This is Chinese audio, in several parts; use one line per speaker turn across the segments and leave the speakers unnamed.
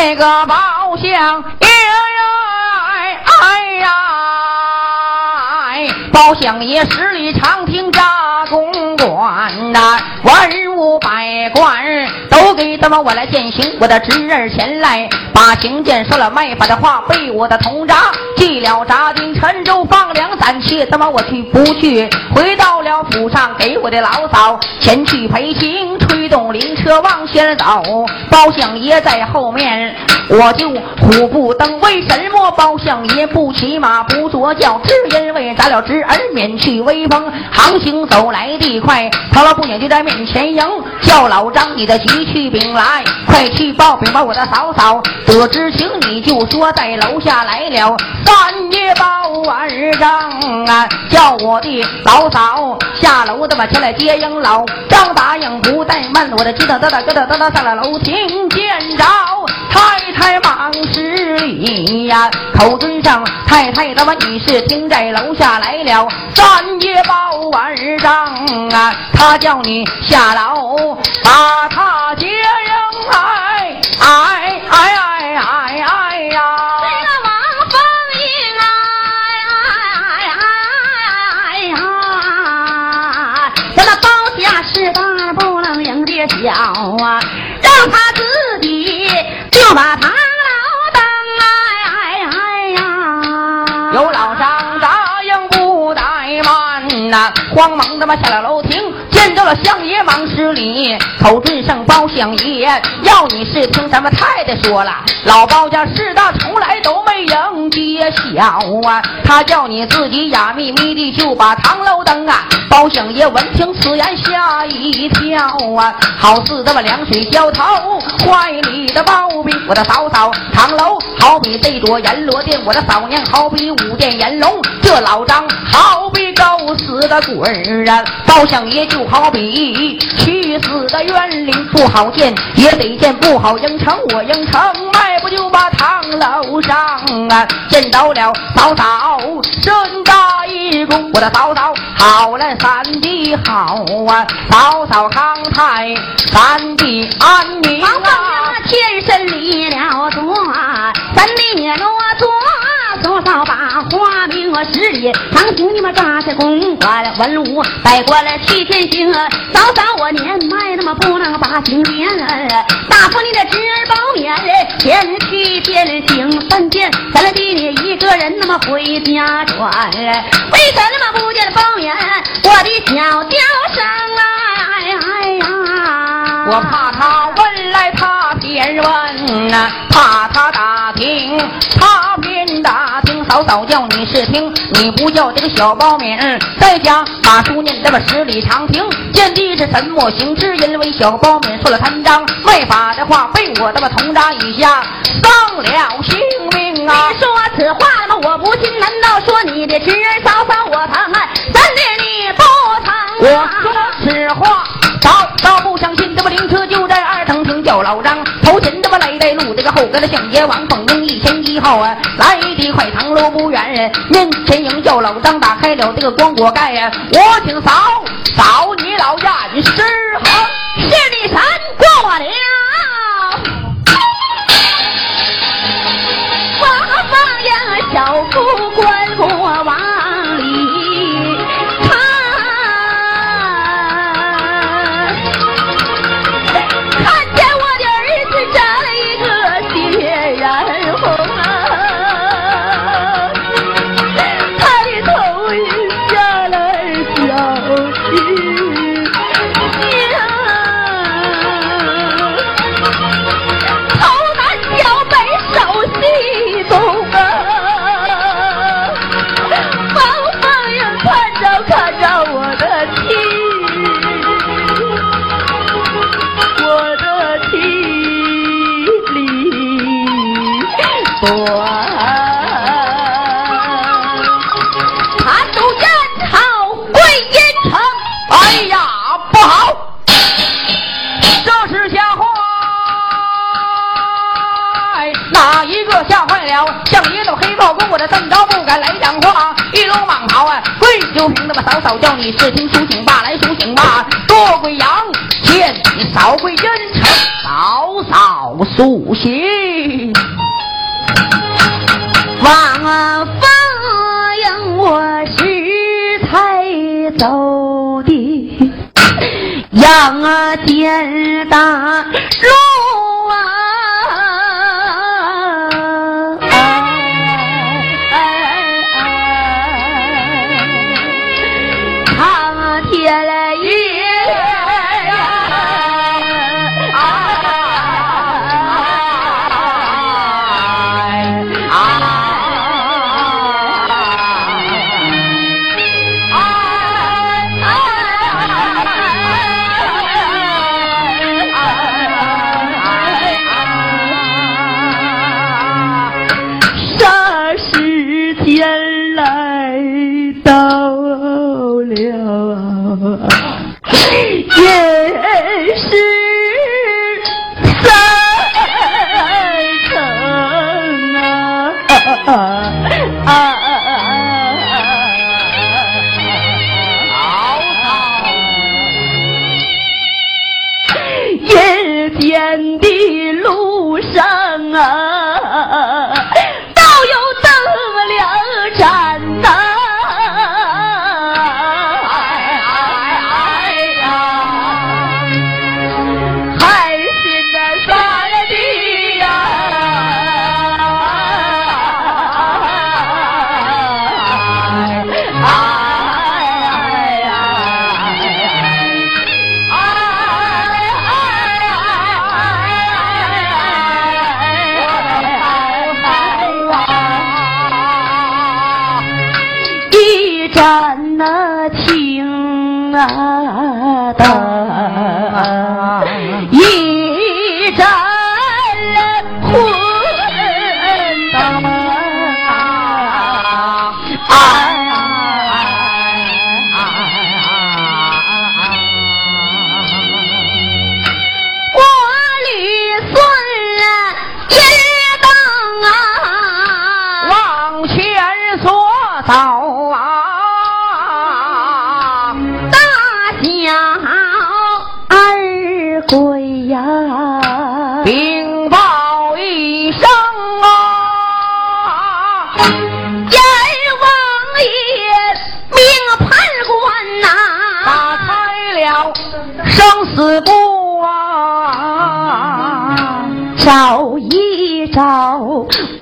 这个包厢，哎哎呀，包厢爷十里长亭扎公馆呐，文武百官都给他们我来践行，我的侄儿前来。把行见说了卖法的话，被我的同扎记了扎丁，陈州放粮散去他妈我去不去？回到了府上，给我的老嫂前去陪行，吹动灵车往前走，包相爷在后面，我就虎不登。为什么包相爷不骑马不坐轿？只因为咱了侄儿免去威风，航行走来的快，唐老不远就在面前迎，叫老张你的急去禀来，快去报禀吧我的嫂嫂。得知情，你就说在楼下来了。三爷包二张啊，叫我的老嫂下楼的嘛前来接应老张答应不怠慢，我的鸡哒哒哒咯哒哒哒上了楼听见着太太忙施礼呀，口尊上太太的嘛你是听在楼下来了。三爷包二张啊，他叫你下楼把他接应来，哎哎哎。哎哎呀！
这个王凤英啊，哎呀，咱那包家势大不能赢的小啊，让他自己就把
他慌忙的嘛下了楼厅。相爷忙施礼，口尊上包相爷，要你是听咱们太太说了，老包家四大从来都没迎接小啊，他叫你自己哑咪咪的就把唐楼登啊。包相爷闻听此言吓一跳啊，好似这么凉水浇头，怀里的包庇我的嫂嫂唐楼，好比这座阎罗殿，我的嫂娘好比五殿阎龙，这老张好比狗死的鬼啊，包相爷就。好比去死的冤灵不好见，也得见不好应承。我应承，迈不就把堂楼上啊，见到了嫂嫂，身大一功，我的嫂嫂好了，三弟好啊，嫂嫂康泰，三弟安宁啊。
天身离了座，三弟落座。要把花名我十里长亭，你们扎下公馆文武百官来去天行。早早我年迈，那么不能把情连。大夫你的侄儿包勉，前去天行三见，咱弟你一个人那么回家转。为什么不见包勉？我的小叫声啊！哎哎呀！
我怕他问来他便问呐，怕他打听他。嫂嫂叫你是听，你不叫这个小包勉。在家把书念这么十里长亭，见的是什么形式因为小包勉说了贪赃卖法的话，被我这么同扎一下丧了性命啊！
你说此话那么我不信，难道说你的侄儿嫂嫂我疼爱，咱的你不疼？
我说此话，嫂嫂不相信，这么灵车就在二等厅叫老张，头前这么来带路，这个后跟的相爷王凤英一前一后啊，来的快堂。路不远，面前迎叫老张打开了这个光果盖呀，我请嫂嫂你老眼师好，
是的神过了，王
就凭那么嫂嫂叫你视听苏醒吧，来苏醒吧，多贵阳见你嫂贵人称，嫂嫂苏醒。
望风迎我是才走的，杨涧大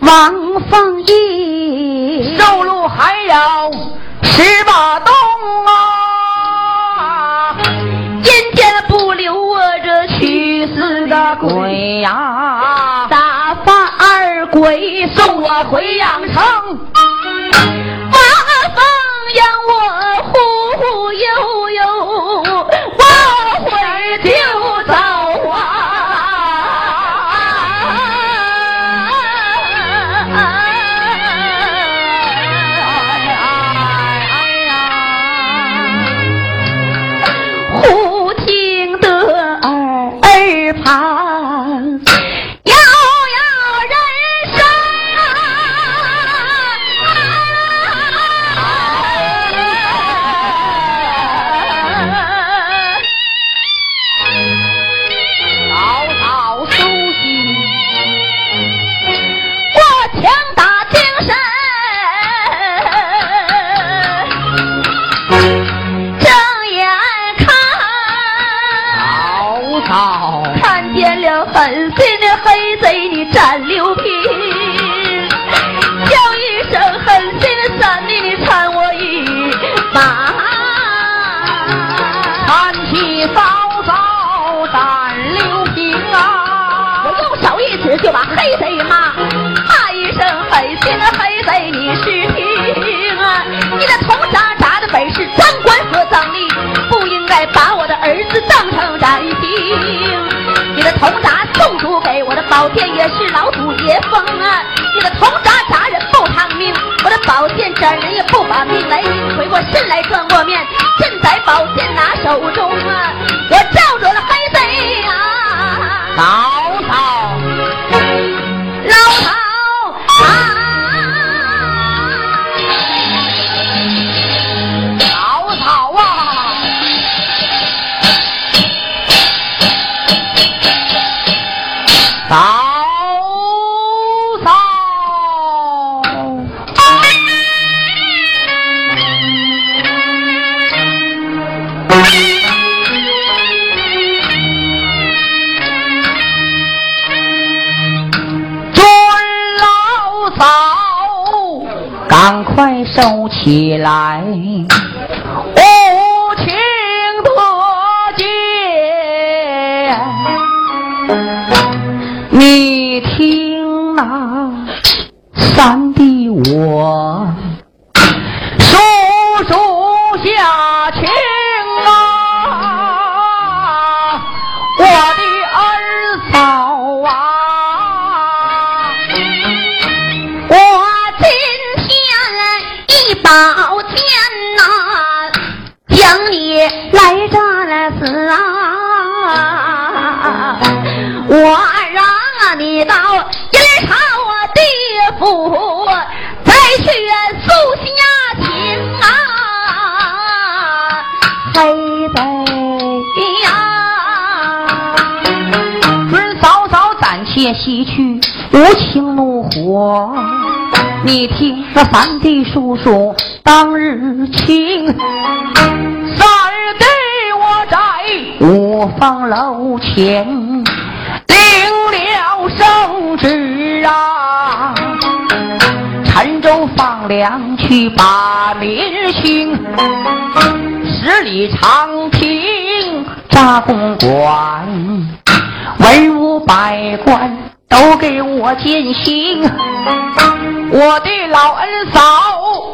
王凤仪，
寿禄还有十八洞啊！
阴间不留我这去死的
鬼呀！
打发二鬼
送我回阳城。
今朝我地府，再去诉下情啊！黑贼呀！
准嫂嫂暂且洗去无情怒火，你听那三弟叔叔当日情。三弟我在五方楼前领圣旨啊，陈州放粮去把民兴。十里长亭扎公馆，文武百官都给我践行。我的老恩嫂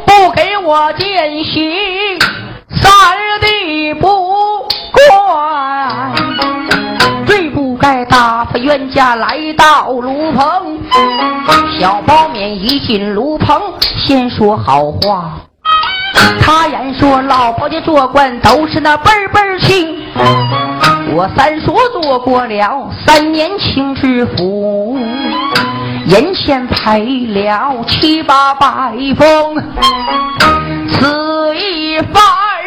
不给我践行，三弟不管，打发冤家来到炉棚。小包面一进炉棚，先说好话。他言说老包家做官都是那辈儿辈儿亲，我三叔做过了三年清知府，人前赔了七八百封，此一番儿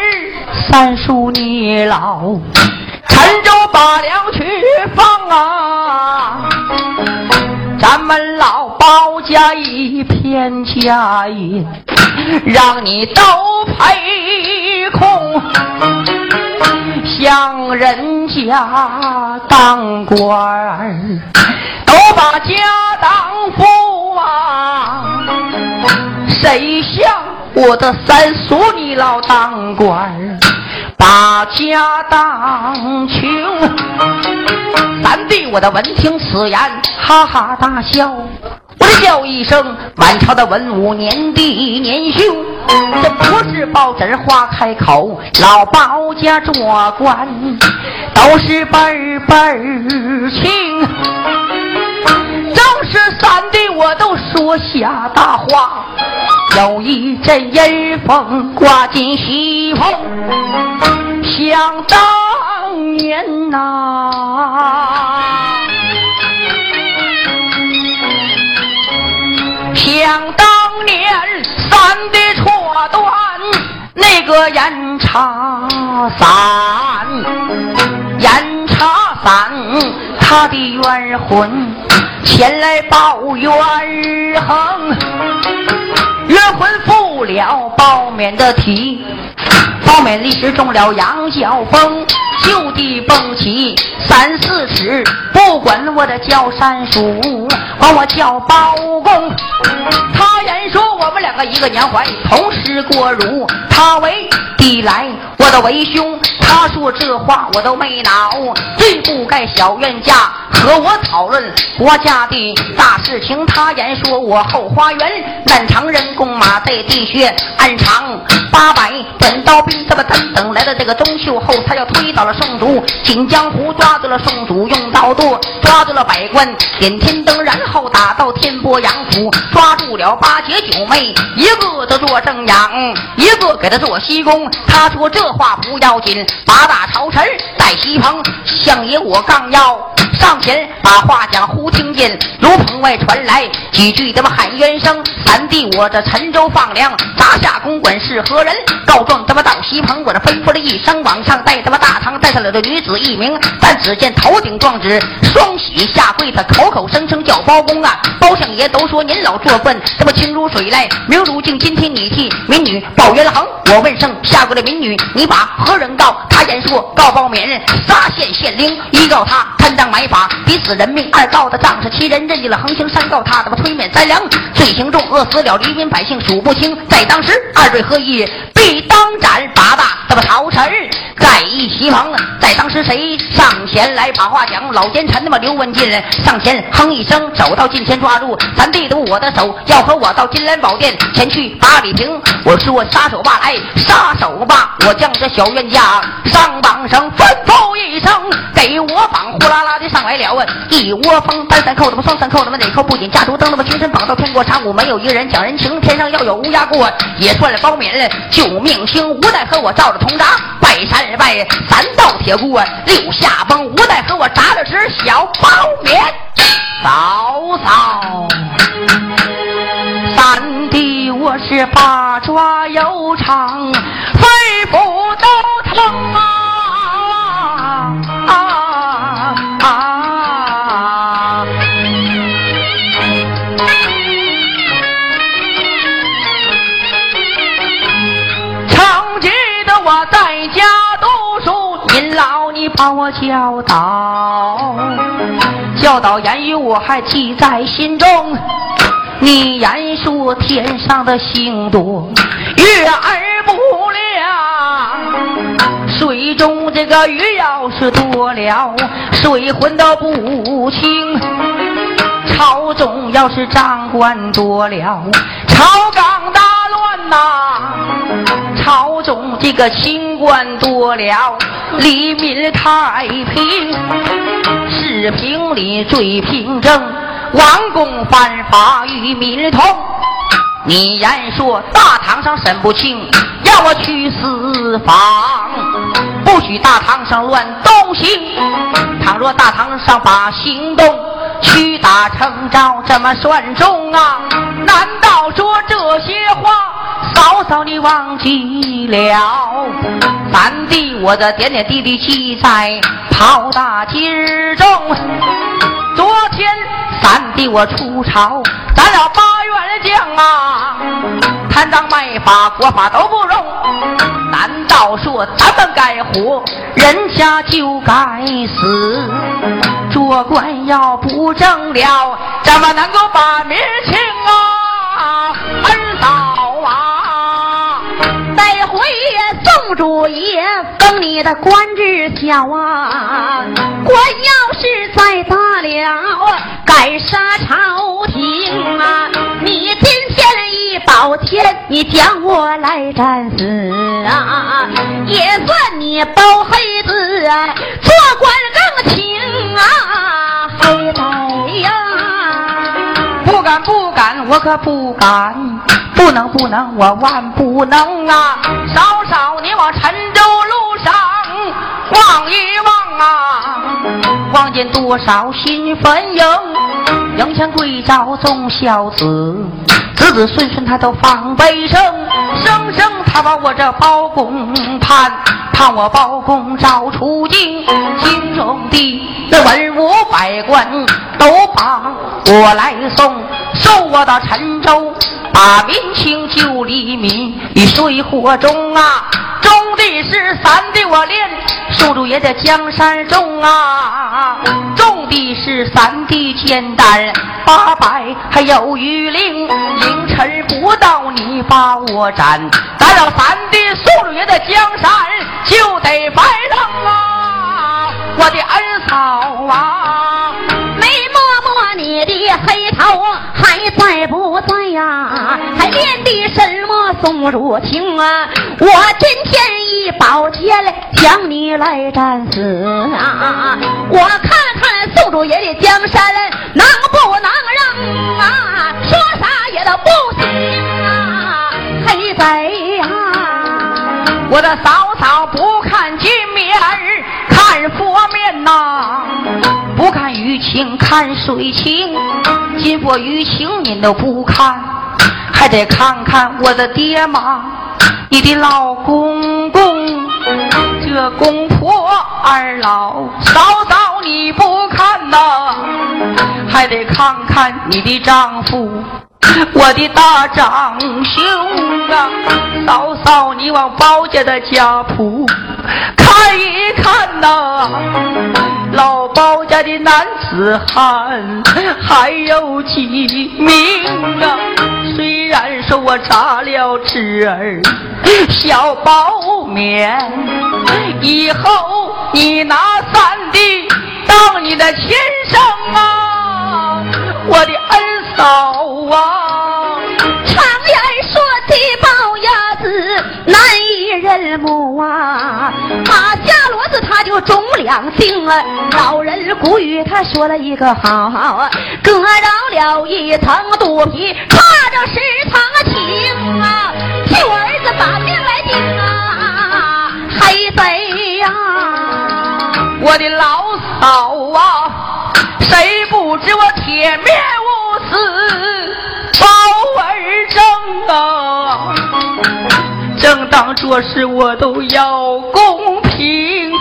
三叔你老，陈州把粮去放啊。咱们老包家一片家业，让你都赔空，像人家当官儿，都把家当富啊。谁像我的三叔你老当官儿，把家当穷？三弟，我的闻听此言，哈哈大笑。我的叫一声，满朝的文武年弟年兄，这不是包拯花开口，老包家做官都是辈儿辈儿亲。正是三弟，我都说下大话，有一阵阴风刮进西风，想当年呐、想当年三弟错断那个严茶伞，严茶伞他的冤魂前来报冤横，冤魂负了包勉的体，包勉立时中了羊角风，就地蹦起三四尺，不管我的叫山叔，管我叫包公。他言说我们两个一个年怀，同时过乳，他为弟来，我的为兄。他说这话我都没恼，最不该小冤家和我讨论国家的大事情。他言说我后花园满长人工马在地穴，暗藏八百短刀兵，这么等等来到这个中秀后，他要推倒了宋主，锦江湖抓住了宋主，用刀剁抓住了百官，点天灯，然后打到天波杨府，抓住了八姐九妹，一个都做正阳，一个给他做西宫。他说这话不要紧，八大朝臣在西棚，相爷我刚要。上前把话讲，忽听见炉棚外传来几句他妈喊冤声。三弟，我这陈州放粮，砸下公馆是何人？告状他妈到西棚，我这吩咐了一声，往上带他妈大堂带上了这女子一名。但只见头顶状纸，双喜下跪，他口口声声叫包公啊！包相爷都说您老做官这么清如水来，明如镜。今天你替民女报冤横，我问圣下跪的民女，你把何人告？他言说告包勉人，撒县县令，一告他贪赃买法，逼死人命。二告的仗势欺人，任意了横行。三道他他妈推免灾粮，罪行重，饿死了黎民百姓数不清。在当时，二罪合一，必当斩。八大他妈朝臣在一席房，在当时谁上前来把话讲？老奸臣那么刘文进上前哼一声，走到近前抓住咱弟的我的手，要和我到金莲宝殿前去把礼平。我说杀手吧，来杀手吧！我将这小冤家上绑绳，吩咐一声，给我绑！呼啦啦的上来了，一窝蜂，单三扣他妈双三扣他妈哪扣不紧？家族灯他妈精神绑到天过长谷，没有一个人讲人情。天上要有乌鸦过，也算了包勉命星。无奈和我照着铜闸，拜山拜三道铁锅，六下崩。无奈和我扎了只小包棉，嫂嫂。三弟我是八爪又长，教导，教导言语我还记在心中。你言说天上的星多，月儿不亮；水中这个鱼要是多了，水浑的不清。朝中要是长官多了，朝纲大乱呐；朝中这个清官多了，黎民太平。是平里，最平正。王公犯法与民同，你言说大堂上审不清，要我去私访，不许大堂上乱动刑。倘若大堂上把行动屈打成招，怎么算中啊？难道说这些话，嫂嫂你忘记了？三弟，我的点点滴滴记在炮大之中。昨天三弟我出朝，咱俩八员将啊，贪赃卖法国法都不容。难道说咱们该活，人家就该死？做官要不正了，怎么能够把民情啊？二嫂啊，
待会宋主爷封你的官职小啊，官要是再大了，敢杀朝廷啊！你今天一保天，你将我来战死啊！也算你包黑子，做官更轻啊！黑仔
我可不敢，不能不能，我万不能啊！嫂嫂，你往陈州路上望一望啊，望见多少新坟茔，迎前跪着众孝子，子子孙孙他都放悲声，声声他把我这包公盼，盼我包公早出京，京中的那文武百官都把我来送，送我到陈州。把民情救黎民于水火中啊，种的是三的我连，叔叔也在江山中啊，种的是三的简单八百还有余灵，凌晨不到你把我斩，咱了三的叔叔也在江山就得白扔啊，我的儿嫂啊。
你的黑头还在不在呀？还练的什么宋如情啊？我今天一宝剑将你来战死啊！我看看宋主爷的江山能不能让啊？说啥也都不行啊！黑贼呀！
我的嫂嫂请，看水情。金佛雨情您都不看，还得看看我的爹妈，你的老公公，这公婆二老嫂嫂你不看呐，还得看看你的丈夫，我的大长兄啊，嫂嫂你往包家的家谱看一看呐。老包家的男子汉还有几名啊？虽然说我扎了侄儿小包面，以后你拿三弟当你的亲生啊，我的恩嫂啊。
常言说的包鸭难以人母啊，马下骡子他就中两姓啊。老人古语他说了一个好，割着了一层肚皮，歘着十层情啊，替我儿子把命来定啊，黑贼呀！
我的老嫂啊，谁不知我铁面无私，正当做事我都要公平，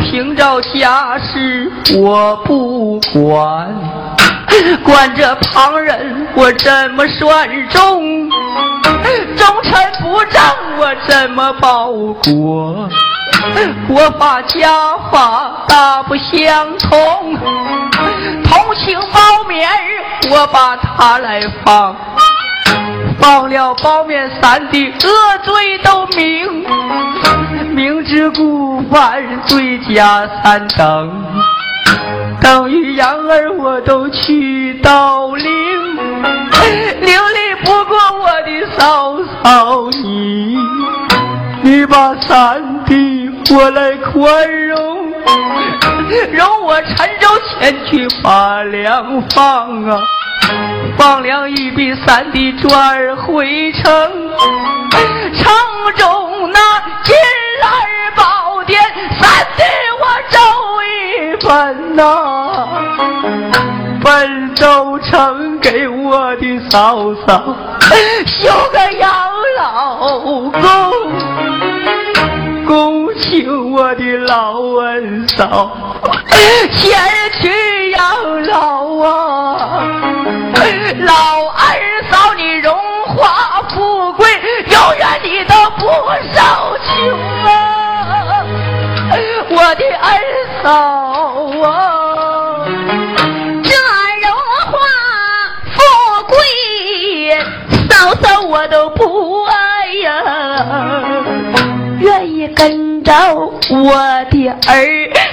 凭着家事我不管，管着旁人我怎么算忠？忠臣不正我怎么报国？国法家法大不相同，同情包面，我把他来放，放了包面三弟恶罪都明，明知故犯罪加三等，等于养儿我都去到灵，灵力不过我的嫂嫂你。你把三弟我来宽容，容我陈州前去把粮放啊，放粮一笔，三弟转回城，城中那金兰宝殿，三弟我走一分呐，奔州城给我的嫂嫂修个养老宫。恭请我的老二嫂前去养老啊！老二嫂，你荣华富贵，永远你都不受穷啊！我的二嫂
跟着我的儿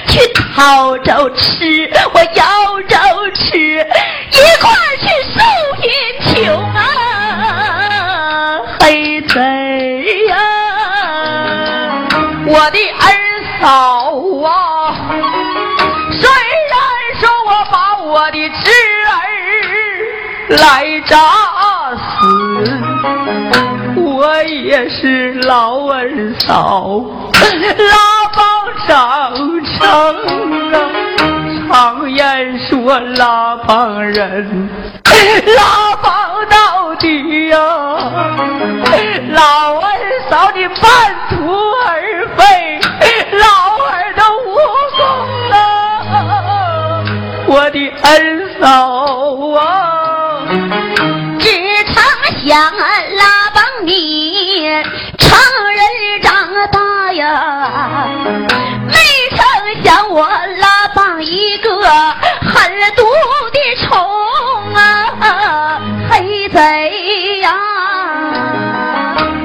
去讨着吃，我要着吃，一块去受贫穷啊，黑贼呀！
我的儿嫂啊，虽然说我把我的侄儿来找也是老二嫂，拉帮长成啊！常言说拉帮人，拉帮到底呀！老二嫂你半途而废，老二都无功了。我的二嫂啊，
只常想拉。你成人长大呀，没成想我拉帮一个狠毒的虫啊，黑贼呀！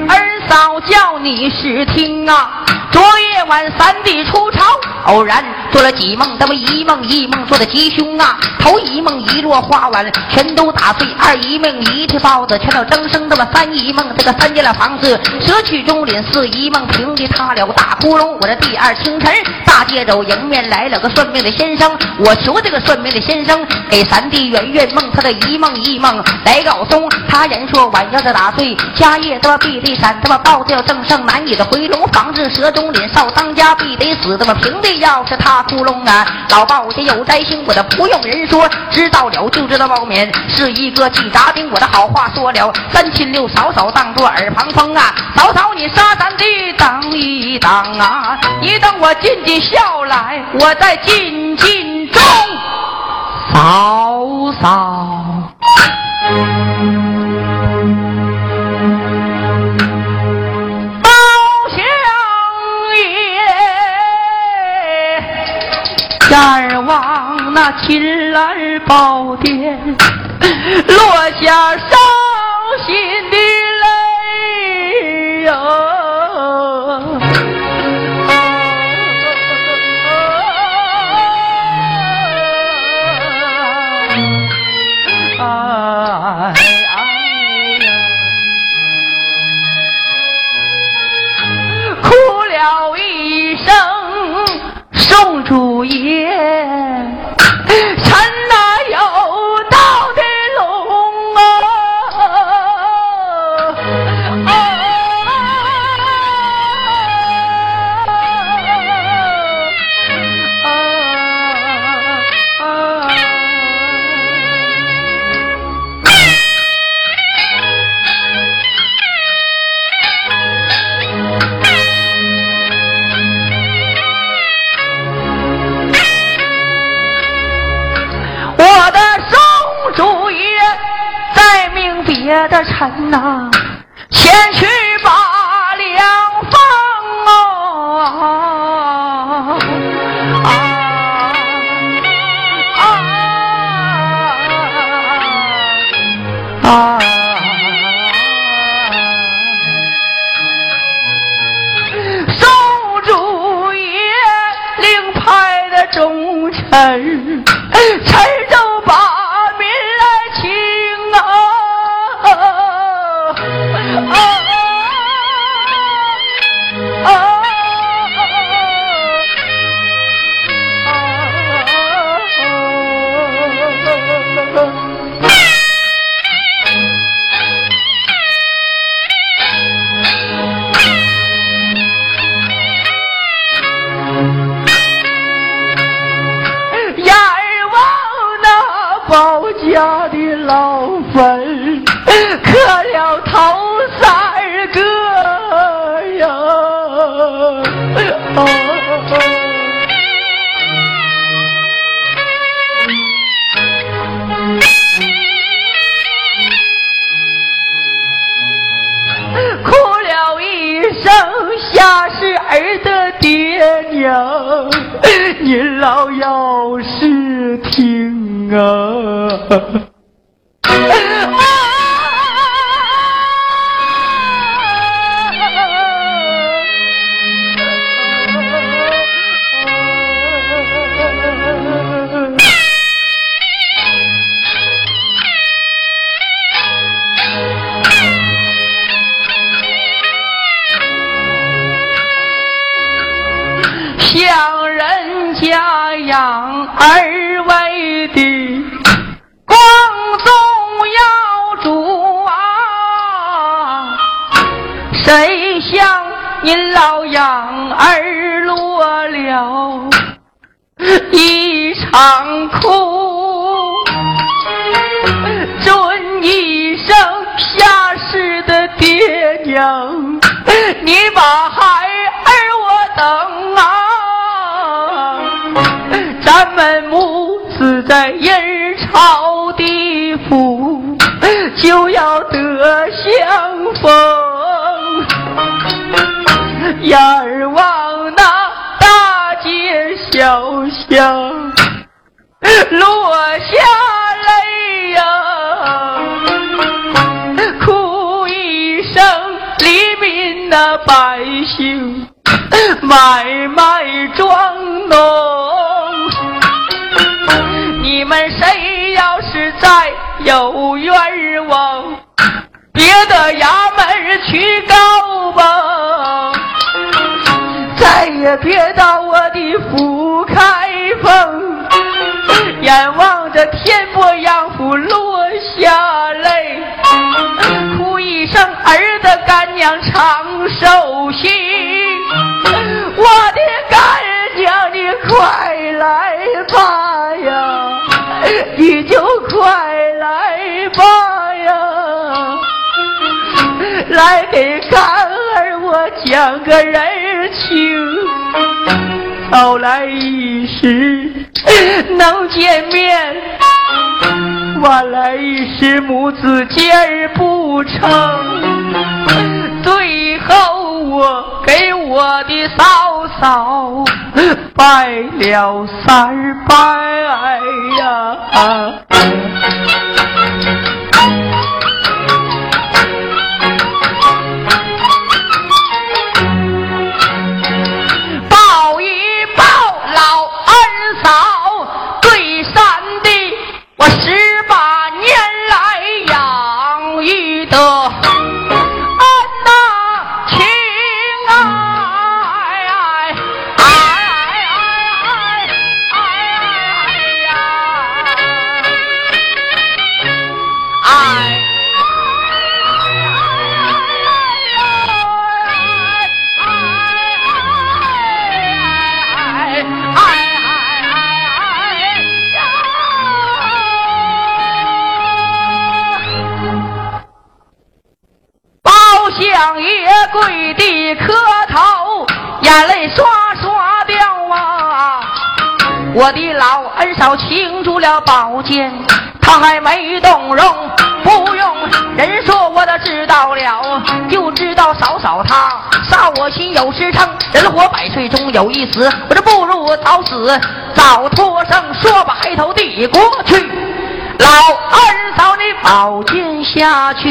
二嫂叫你试听啊，昨夜晚三弟出朝。偶然做了几梦，这么一梦一梦做的吉凶啊！头一梦一摞花碗全都打碎，二一梦一屉包子全都蒸生，这么三一梦这个三间了房子舍去中领，四一梦平地塌了大窟窿。我这第二清晨大街走迎面来了个算命的先生，我求这个算命的先生给三弟圆圆梦，他的一梦一梦来告松。他人说晚要是打碎家业，他妈必得闪，他妈包子要正盛，难以的回笼，防治蛇东林少当家必得死，他妈平地。要是他窟窿啊，老鲍家有灾星，我的不用人说，知道了就知道包勉是一个气杂兵。我的好话说了，三亲六嫂嫂当作耳旁风啊，嫂嫂你杀咱的等一等啊，你等我尽尽孝来，我再尽尽忠，嫂嫂。那金銮宝殿，落下山主爷。的臣呐，先爹娘您老要是听啊。你把孩儿我等啊。咱们母子在阴曹地府就要得相逢，眼望那大街小巷落下百姓买卖庄农。你们谁要是再有冤枉，别的衙门去告吧，再也别到我的府开封，眼望着天波杨府落下泪，哭一声儿的干娘长手心，我的干娘你快来吧呀！你就快来吧呀，来给干儿我讲个人情，早来一时能见面，晚来一时母子见不成。最后我给我的嫂嫂拜了三拜呀。两爷跪地磕头，眼泪唰唰掉啊我的老恩嫂倾住了宝剑，他还没动容，不用人说我都知道了，就知道嫂嫂她杀我心有失称，人活百岁终有一死，我这不如早死早脱生。说把黑头递过去，老恩嫂你宝剑下去，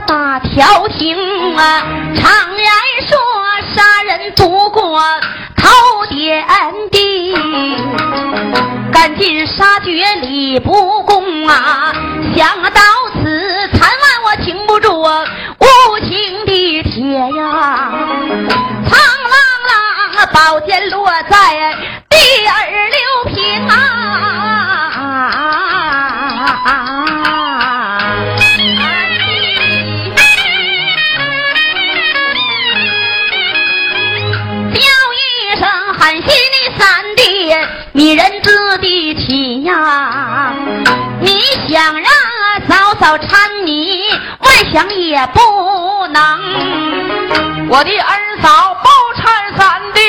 打调停啊！常言说杀人不过头点地，赶尽杀绝理不公啊！想到此，残万我停不住啊无情的铁呀！苍啷啷，宝剑落在地儿流平啊！你人子的起呀，你想让嫂嫂搀你，万想也不能。
我的二嫂不搀三弟，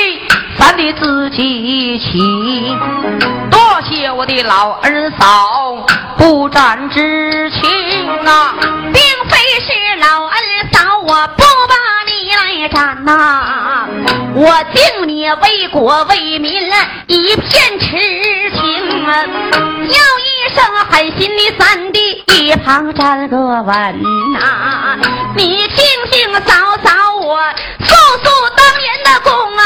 三弟自己起。多谢我的老二嫂不斩之情啊，
并非是老二嫂我不帮来战呐。我敬你为国为民一片痴情啊，叫一声狠心的三弟一旁站个稳呐！你听听嫂嫂我诉诉当年的功啊！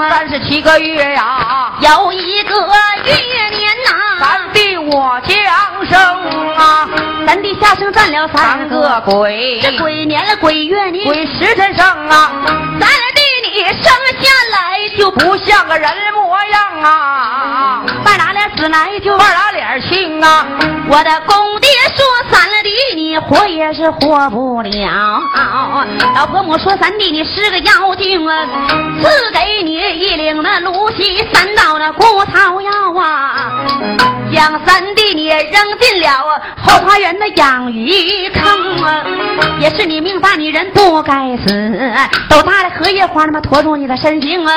啊，
三
十七个月呀，
有一个月年呐。
三弟我降生啊，
咱弟下生占了
三个。鬼，
这鬼年了鬼月年，
鬼时辰生啊。
三弟你生下来就
不像个人模样啊，
半拉脸死来就
半拉脸青啊。
我的公爹说三弟你活也是活不了。老婆母说：“三弟，你是个妖精啊！赐给你一领那芦席三道那枯草药啊，将三弟你扔进了后花园的养鱼坑啊！也是你命大，你人不该死，都大了荷叶花他妈拖住你的身形啊！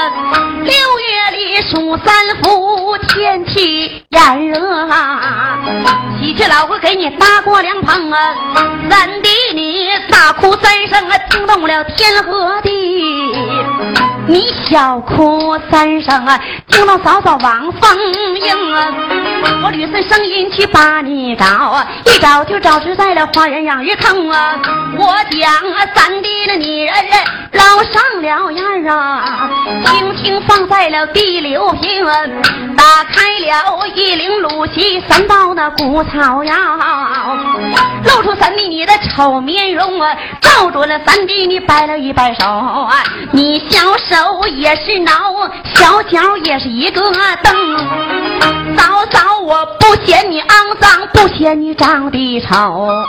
六月里数三伏，天气炎热啊！喜鹊老婆给你搭过凉棚啊！三弟你大哭三声啊！”惊动了天和地，你小哭三声啊，惊动嫂嫂王凤英啊。我吕孙声音去把你找，一找就找是在了花园养鱼坑啊。我将三弟的女人捞上了眼啊，轻轻放在了地流平，打开了一领露西三包的古草药，露出三弟你的丑面容啊，照住了三弟你摆了一摆手啊，你小手也是挠，小脚也是一个蹬。早早，我不嫌你肮脏，不嫌你长得丑，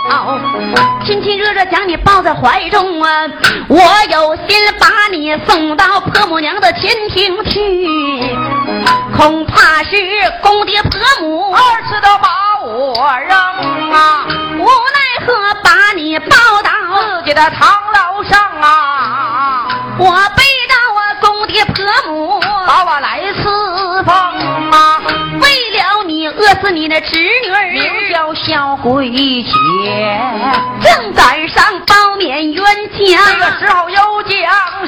亲亲热热将你抱在怀中啊！我有心把你送到婆母娘的前厅去，恐怕是公爹婆母
二次都把我扔啊！
无奈何把你抱到
自己的堂楼上啊！
我背着我公爹婆母
把我来伺奉啊！
为了你饿死你的侄女儿，
名叫小鬼姐，
正赶上包勉冤家。
这个时候有降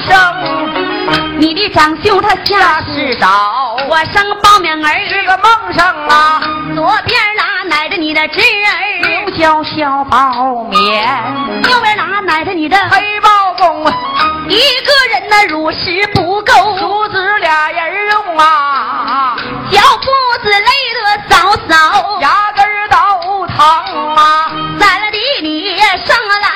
生，
你的长兄他下世
早，
我生包勉儿
是个梦生啊！
左边拿奶着你的侄儿，
名叫小包勉，
右边拿奶着你的
黑包公，
一个人的乳食不够，
父子俩人用啊，
小姑子累得嫂嫂
牙根儿都疼啊！
咱了的你上来，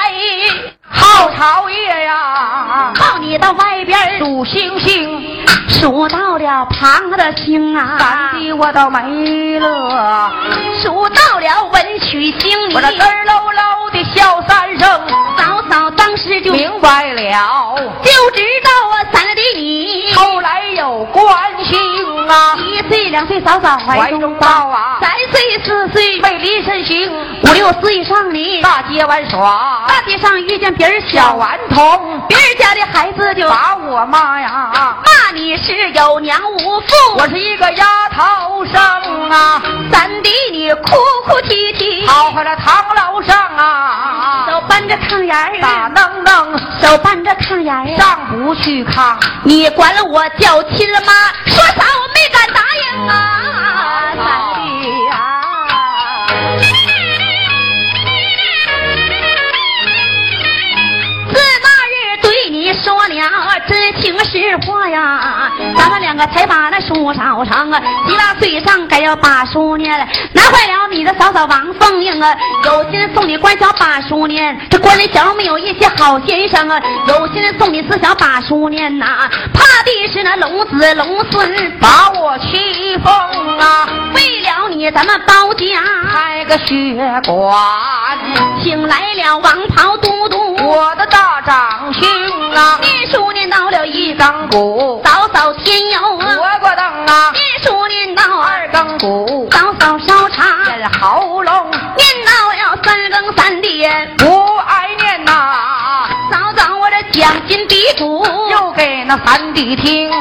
好朝夜呀，
抱你到外边
数星星，
数到了旁的星啊，
咱的我倒没了，
数到了文曲星，你
我这根儿喽喽的笑三声，
嫂嫂当时就
明白了，
就知道啊，咱俩的你，
后来有关心啊，
一岁两岁嫂嫂怀中抱
抱啊。
三岁四岁
为离身行，
五六岁上你。
大街玩耍，
大街上遇见别人
小
小
顽童。
别人家的孩子就
把我骂呀，
骂你是有娘无父，
我是一个丫头生啊，
咱的你哭哭啼啼，
跑回了唐楼上啊，
都搬着炕沿
打
儿，
弄弄
手扳着炕沿儿，
上不去炕，
你管了我叫亲妈，说啥我没敢答应啊，真情实话呀，咱们两个才把那书找上啊，七八岁上该要把书念了，难坏了你的嫂嫂王凤英啊，有心送你官小把书念，这官里小没有一些好先生啊，有心送你四小把书念呐、怕的是那龙子龙孙
把我欺负啊，
为了你咱们包家，
开个学馆，
请来了王袍都督，
我的大长兄啊，
念书
更鼓，
早早添油啊，
火锅灯啊，
念书念到
二更鼓，
早早烧茶，
咽喉咙。
念到了三更三点，
不爱念呐，
早早我这讲金鼻祖，
又给那三弟听，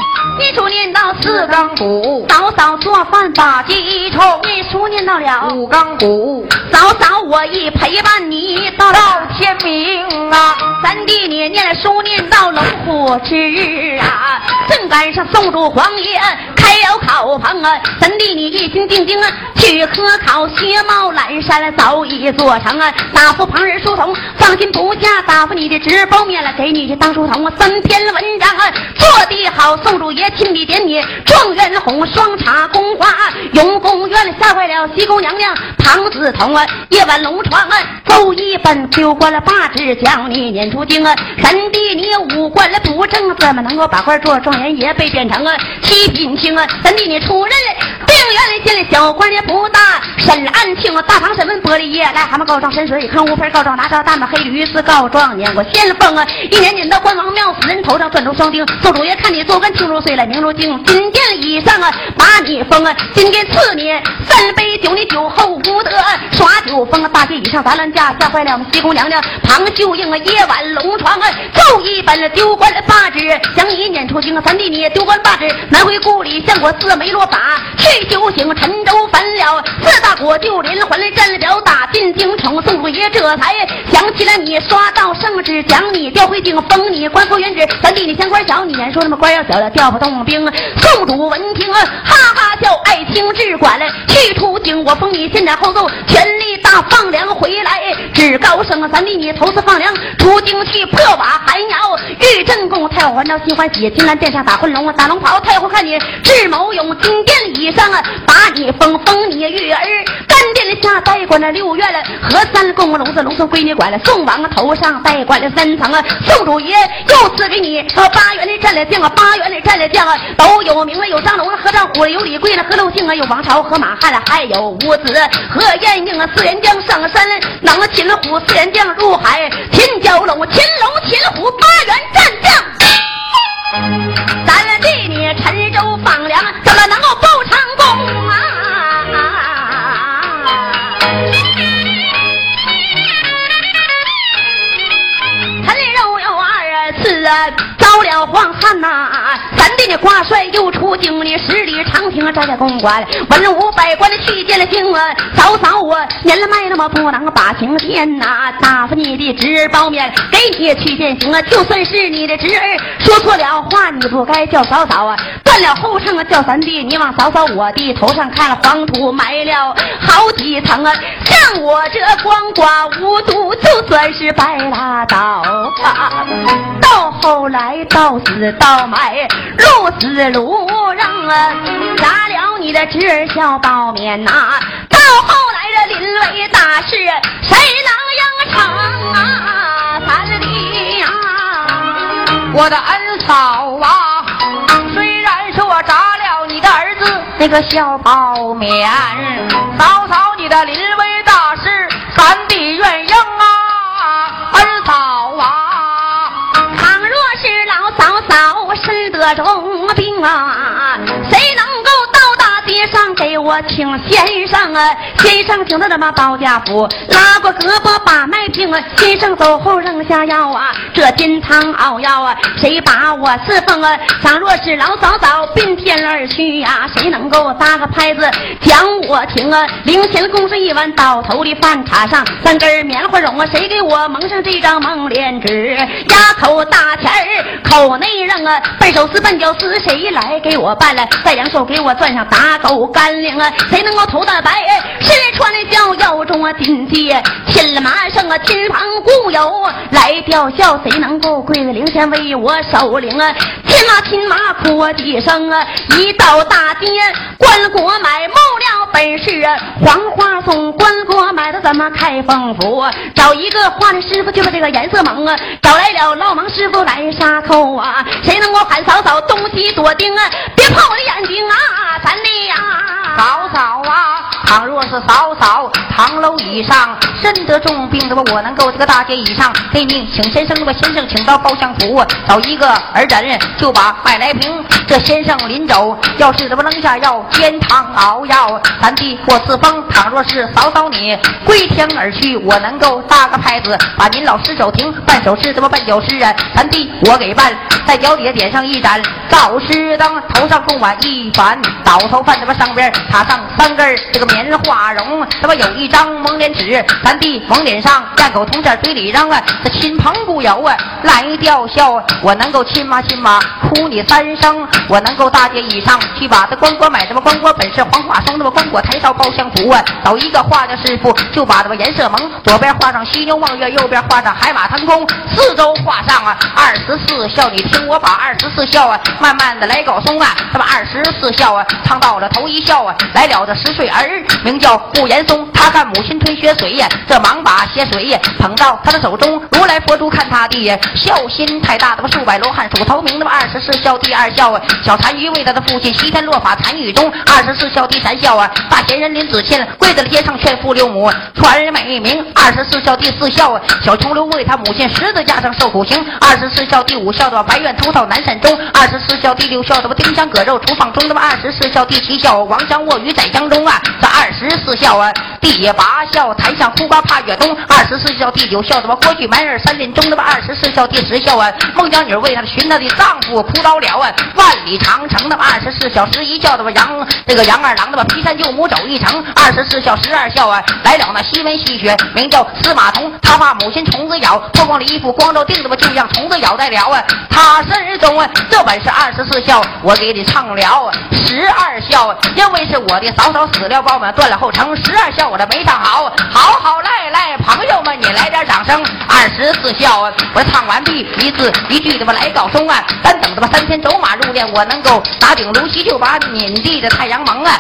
念书念到
四
四
更鼓，
嫂嫂做饭把
鸡冲。
一书念到了
五更鼓，
早早我一陪伴你到
到天明啊，
三弟你念了书念到龙虎之日啊，正赶上宋主皇爷开了考棚啊，三弟你一心定睛啊去科考，薛帽蓝山早已做成啊，打发旁人书童放心不下，打发你的侄包面了，给你去当书童啊，三篇文章啊做得好，宋主爷亲笔点你状元红双茶宫花永宫院吓坏了西宫娘娘庞子彤啊，夜晚龙床啊奏一本丢官了八纸，叫你撵出京啊，三弟你五官了不正，怎么能够把官做状元爷被变成啊七品卿啊？三弟你出任了定院县小官也不大，审案庆啊，大堂审问玻璃业，癞蛤蟆告状，深水坑无盆告状，拿着大马黑驴子告状，撵过先锋啊，一年撵到关王庙，死人头上钻出双钉，做主爷看你做官清如水在明如镜，金殿以上啊把你封啊，今天赐你三杯酒，你酒后无德耍酒疯啊，大街以上砸乱架，吓坏了我们西宫娘娘。庞秀英啊，夜晚龙床啊奏一本丢官的八纸，想你撵出京啊，三弟你也丢官八纸，南回故里相国四梅落法去酒醒，陈州焚了四大国就连环来占了打进京宋祖爷这才想起了你刷到圣旨，将你调回京，封你官复原职，三弟你嫌官小，你言说什么官要小了调不动兵，宋主闻听啊哈哈笑，爱听治管了去出京，我封你先斩后奏，权力大放粮回来，只高声啊，三弟你头次放粮出京去破瓦寒窑，玉对正宫太后还朝心欢喜，金兰殿上打混龙，打龙袍。太后看你智谋勇，金殿以上啊，把你封封你玉儿。干殿下带过那六院了，和三公龙子龙孙归你管了。宋王头上带管了三层啊，宋主爷又赐给你八元的战略将啊，八元的战略将啊，都有名了。有张龙和张虎，有李贵了，和陆庆啊，有王朝和马汉了，还有伍子和燕应啊，四员将上山能擒了虎，四员将入海擒蛟龙，擒龙擒虎八员战将。咱替你陈州放粮，怎么能够不成功二次遭了黄汉呐，三弟的挂帅又出京里十里长亭摘下公馆，文武百官的去见了京啊，嫂嫂我年了迈那么不能把情见呐，打发你的侄儿包面给你去见行啊，就算是你的侄儿说错了话，你不该叫嫂嫂啊，断了后称啊叫三弟，你往嫂嫂我的头上看了黄土埋了好几层啊，像我这光寡无独，就算是白拉倒啊，到后来到死到埋，入死路让啊，砸了你的侄儿小包勉呐，到后来这临危大事谁能应承啊？三弟啊，
我的恩嫂啊，虽然说砸了你的儿子那个小包勉，嫂嫂你的临危大事，三弟愿应啊，
各种病啊，谁能够到大街上给我请先生啊？先生请到他妈包家府，拉过胳膊把脉听啊。先生走后扔下药啊，这金汤熬药啊，谁把我侍奉啊？倘若是老早早并天而去呀、谁能够搭个拍子讲我听啊？零钱供是一碗倒头的饭插上三根棉花绒啊，谁给我蒙上这张蒙脸纸？压口大钱儿口内扔啊，笨手撕笨脚撕，谁来给我办了？再两手给我攥上打走干粮啊！谁能够头大白？身穿的叫腰中啊金戒，亲了马上啊亲朋故友来吊孝，谁能够跪在灵前为我守灵啊？亲妈亲妈哭几声啊！一到大街关国买木料本是啊黄花松，关国买的怎么开封府？找一个画的师傅就把这个颜色蒙啊，找来了老蒙师傅来杀扣啊！谁能够喊嫂嫂东西躲丁啊？别碰我的眼睛啊！三弟
早啊倘若是嫂嫂堂楼以上身得重病的话，我能够这个大街以上给命请先生，那么先生请到包厢府找一个儿诊，就把脉来平。这先生临走，要是怎么扔下药，煎汤熬药，三弟或四风。倘若是嫂嫂你归天而去，我能够搭个拍子，把您老尸首停，办手势，怎么办酒诗啊？三弟我给办，在脚底下点上一盏照尸灯，头上供碗一碗倒头饭，怎么上边插上三根这个棉花绒，怎么有一张蒙脸纸？咱弟蒙脸上咽口铜线，嘴里嚷啊，这亲朋故友啊来吊孝啊，我能够亲妈亲妈哭你三声，我能够大街以上去把这关国买什么关国本是黄花松，那么关国台上包厢图啊，找一个画家师傅就把这个颜色蒙，左边画上犀牛望月，右边画上海马腾空，四周画上啊二十四孝，你听我把二十四孝啊慢慢的来告松啊，这么二十四孝啊唱到了头一孝啊，来了这十岁儿，名叫顾延松，他看母亲推血水呀，这忙把血水呀捧到他的手中，如来佛珠看他的呀孝心太大，那么数百罗汉数头名，那么二十四孝第二孝啊，小单于为他的父亲西天落法残狱中，二十四孝第三孝啊，大贤人林子谦跪在了街上劝父刘母传人美名，二十四孝第四孝啊，小琼流为他母亲十字架上受苦刑，二十四孝第五孝的白院出到南山中，二十四孝第六孝的丁香割肉厨房中，那么二十四孝第七孝王香卧于宰江中啊，这二二十四孝啊第八孝台上哭瓜怕月冬，二十四孝第九孝的吧郭巨埋儿三林中，那么二十四孝第十孝啊孟姜女为他寻他的丈夫扑倒了啊万里长城，那么二十四孝十一孝的吧杨这个杨二郎的吧劈山救母走一程，二十四孝十二孝啊来了那西门戏学，名叫司马童，他怕母亲虫子咬，脱光了衣服光着腚子吧就让虫子咬在了啊他身中啊，这本是二十四孝，我给你唱了十二孝，因为是我的嫂嫂死了，包们断了后程。十二孝我这没唱好，好好来来，朋友们你来点掌声。二十四孝啊我唱完毕，一字一句的吧来告终啊！咱等着吧，三天走马入殓，我能够打顶炉席，就把拧地的太阳蒙啊！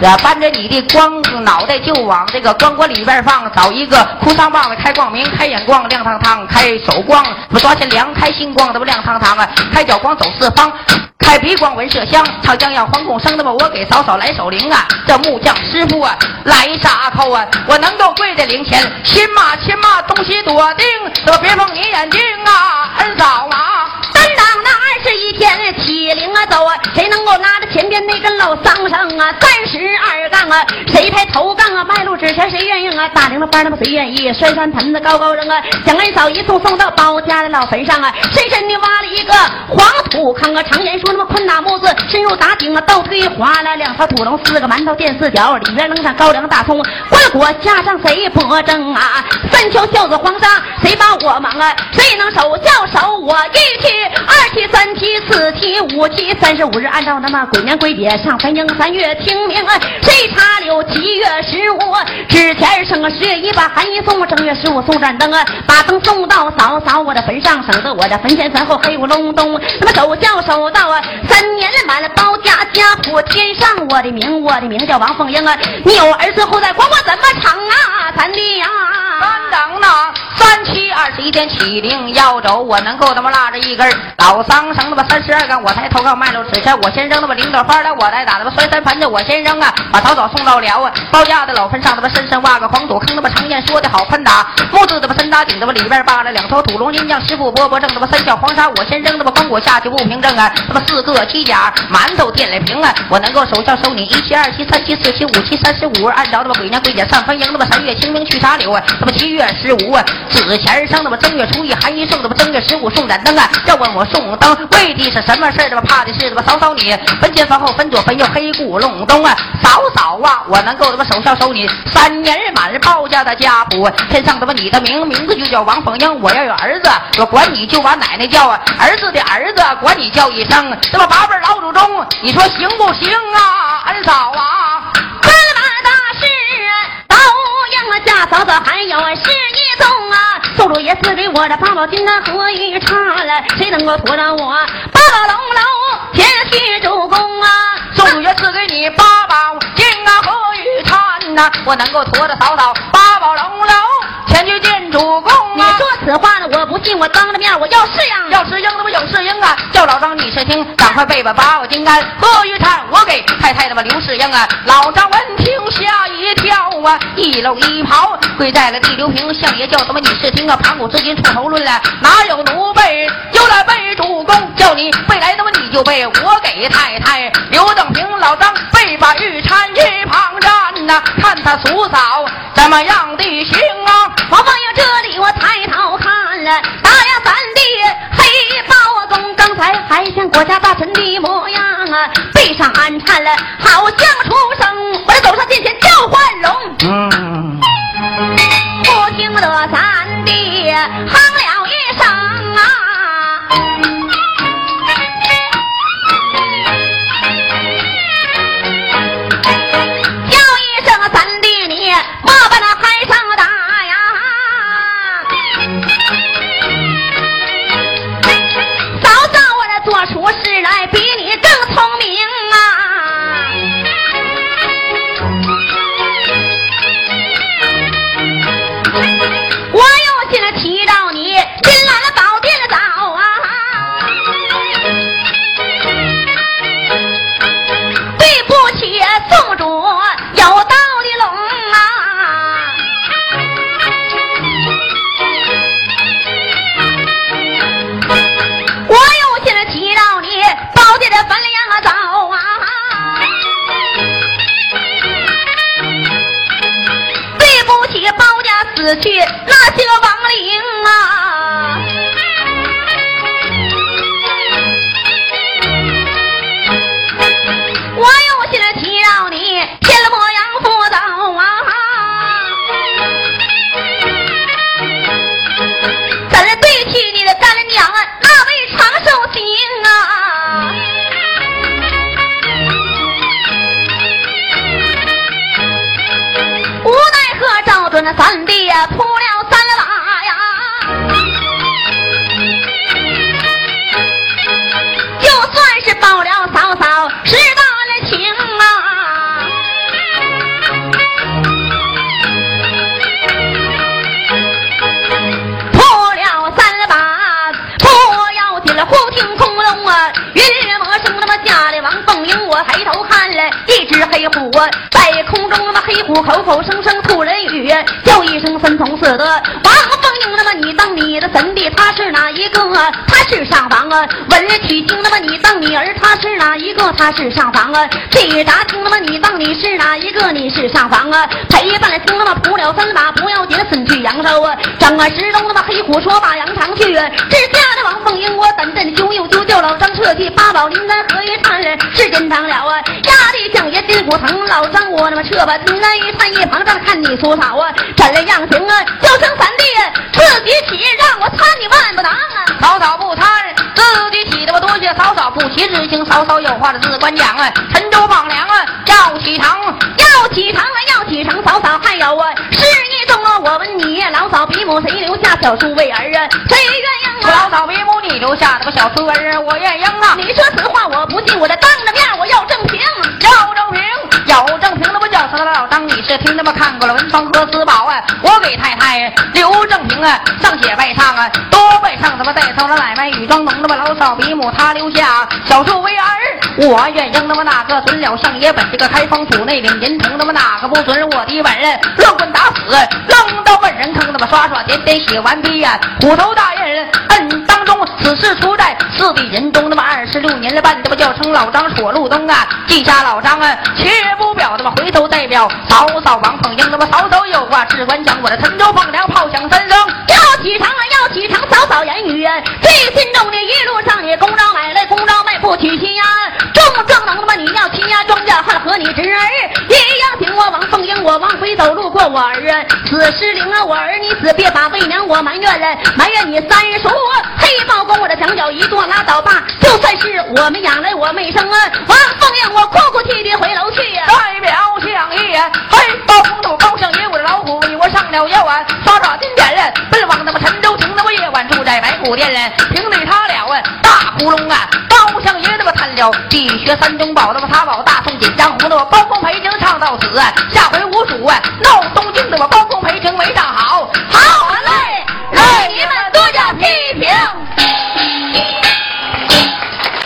这搬着你的光脑袋就往这个光锅里边放，找一个哭丧棒子开光明，开眼光亮堂堂，开手光不抓钱粮，开心光的不亮堂堂啊，开脚光走四方。开鼻光闻麝香，唱将要黄贡生，那么我给嫂嫂来首灵啊！这木匠师师傅啊，来杀口啊，我能够跪在灵前，亲妈亲妈，东西多定，都别碰你眼睛啊，二嫂啊！
担当当二十一天起灵啊走啊，谁能够拉着前边那根老桑绳啊？三十二杠啊，谁抬头杠啊？迈路之前谁愿意啊？打铃的班那么谁愿意？摔山盆子高高扔啊，将恩嫂一送送到包家的老坟上啊，深深的挖了一个黄土坑啊。常言说那么坤大木字，深入打井啊，倒推划了两条土龙，四个馒头垫四角，里边扔上高粱大葱，瓜果加上谁不蒸啊？三桥孝子皇上，谁把我忙啊？谁能守孝守我一去？二七三三七四七五七三十五日，按照那么鬼年鬼节上坟迎三月清明啊，谁插柳七月十五之前生个十月一把寒衣送，正月十五送盏灯啊，把灯送到嫂嫂我的坟上，省得我的坟前坟后黑咕隆咚。那么守孝守到啊，三年满了包家家谱添上我的名，我的名叫王凤英啊，你有儿子后代，管我怎么成啊，咱的呀。
等等，三七二十一天起灵要走，我能够他妈拉着一根老桑绳，他妈三十二杆，我抬头杠迈路纸钱，我先扔他妈零朵花来，我来打他妈摔三盆子，我先扔啊，把嫂嫂送到了啊，包家的老坟上他妈深深挖个黄土坑，他妈常言说的好喷打木字他妈深打顶，他妈里边扒了两头土龙，银匠师傅波波正他妈三笑黄沙，我先扔他妈光果下去不平正啊，他妈四个机甲馒头垫来平啊，我能够手下收你一七二七三七四七五七三十五，按照他妈鬼年鬼姐上坟迎他妈三月清明去插柳啊，他妈七月月十五啊，子前生他妈正月初一寒衣送他妈正月十五送盏灯啊，要问我送灯为的是什么事儿？他妈怕的是他妈嫂嫂你坟前坟后坟左坟右黑咕隆咚啊，嫂嫂啊，我能够他妈手下收你三年满包家的家谱，天上他妈你的名名字就叫王凤英，我要有儿子，我管你就把奶奶叫啊，儿子的儿子管你叫一声，这么八辈老祖宗，你说行不行啊，二嫂啊？
这么大事都应了家嫂子，还有是一宗啊。宋主爷赐给我的八宝金啊和玉叉了，谁能够驮着我八宝龙楼前去主公啊？
宋主爷赐给你八宝金啊和玉叉呐，我能够驮着嫂嫂八宝龙楼前去见主公啊
你
啊。
说此话呢，我不信，我当着面我要试样。
要是应那么有是应啊，叫老张你是听，赶快背吧八宝金鞍和玉叉，我给太太那么刘世英啊。老张闻听下一我，一搂一袍跪在了地流平，相爷叫什么你是听啊？盘古之金出头论了，哪有奴婢就来背主公，叫你背来那么你就背，我给太太刘正平老张背把玉蝉一旁站呐、看他叔嫂怎么样的行啊？
王凤英这里我抬头看了，大呀三弟黑包公，刚才还像国家大臣的模样啊，背上安颤了，好像出生。我这走上殿前叫唤龙，
嗯。
不听得三弟哼了一声啊。去那些王。他是上房啊。这杂听那么你当你是哪一个？你是上房啊。陪伴了听那么扑了三把，不要紧损去扬州啊。张啊石中那么黑虎说把羊肠去，啊。这下的王凤英我等阵凶又就叫老张撤去八宝林丹何一看了是真当了啊。压的将爷筋骨疼，老张我那么撤吧，那一看一旁站看你粗草啊，怎了样行啊？叫声三弟自己起，让我参你万不能啊！
嫂嫂不贪，自己起的我多谢嫂嫂不起之行，嫂嫂有话的自管讲啊。陈州榜粮啊，要起堂，
要起堂啊，要起堂，嫂嫂还有啊，事一中啊，我问你，老嫂比母谁留下小叔为儿啊？谁愿意啊？
老嫂比母你留下的个小叔儿，我愿意啊。
你说此话我不信，我得
魏太太刘正平啊，上写外唱啊，多外唱他妈带头的奶奶雨装浓，那么老嫂比母他留下小叔为儿，我愿应那么哪个准了上爷本这个开封府内领银铜，那么哪个不准我的本人乱棍打死，扔到万人坑，那么刷刷点点写完毕呀，虎头大人摁当中，此事出在四弟仁宗那么二十六年了半，那么叫称老张锁路东啊，记下老张啊，且不表那么回头代表嫂嫂王凤英，那么嫂嫂有话只管讲，我的陈州放粮炮响三声，
起床啊，要起床早早言语，最心中的一路上你公招买来，公招卖不起亲呀，重正能他妈你要亲呀，庄稼还和你侄儿。一样行，我王凤英，我往回走路过我儿啊，死失灵啊，我儿你死别把为娘我埋怨了，埋怨你三叔黑豹公我的墙角一跺拉倒吧，就算是我们养来我没生啊，王凤英我哭哭啼啼回楼去呀、
代表相爷，黑，包公那么包相爷，我的老虎为我上了腰啊，刷刷金点了，奔往那么陈州城，那么夜晚住在白虎殿人，平对他了啊，大窟窿啊，相爷那么贪了，地学三宗宝，那么他宝大宋锦江湖那么包公裴行唱到此，下回无主啊，闹东京的我包公裴行没唱好，好嘞，累，你们多加批评。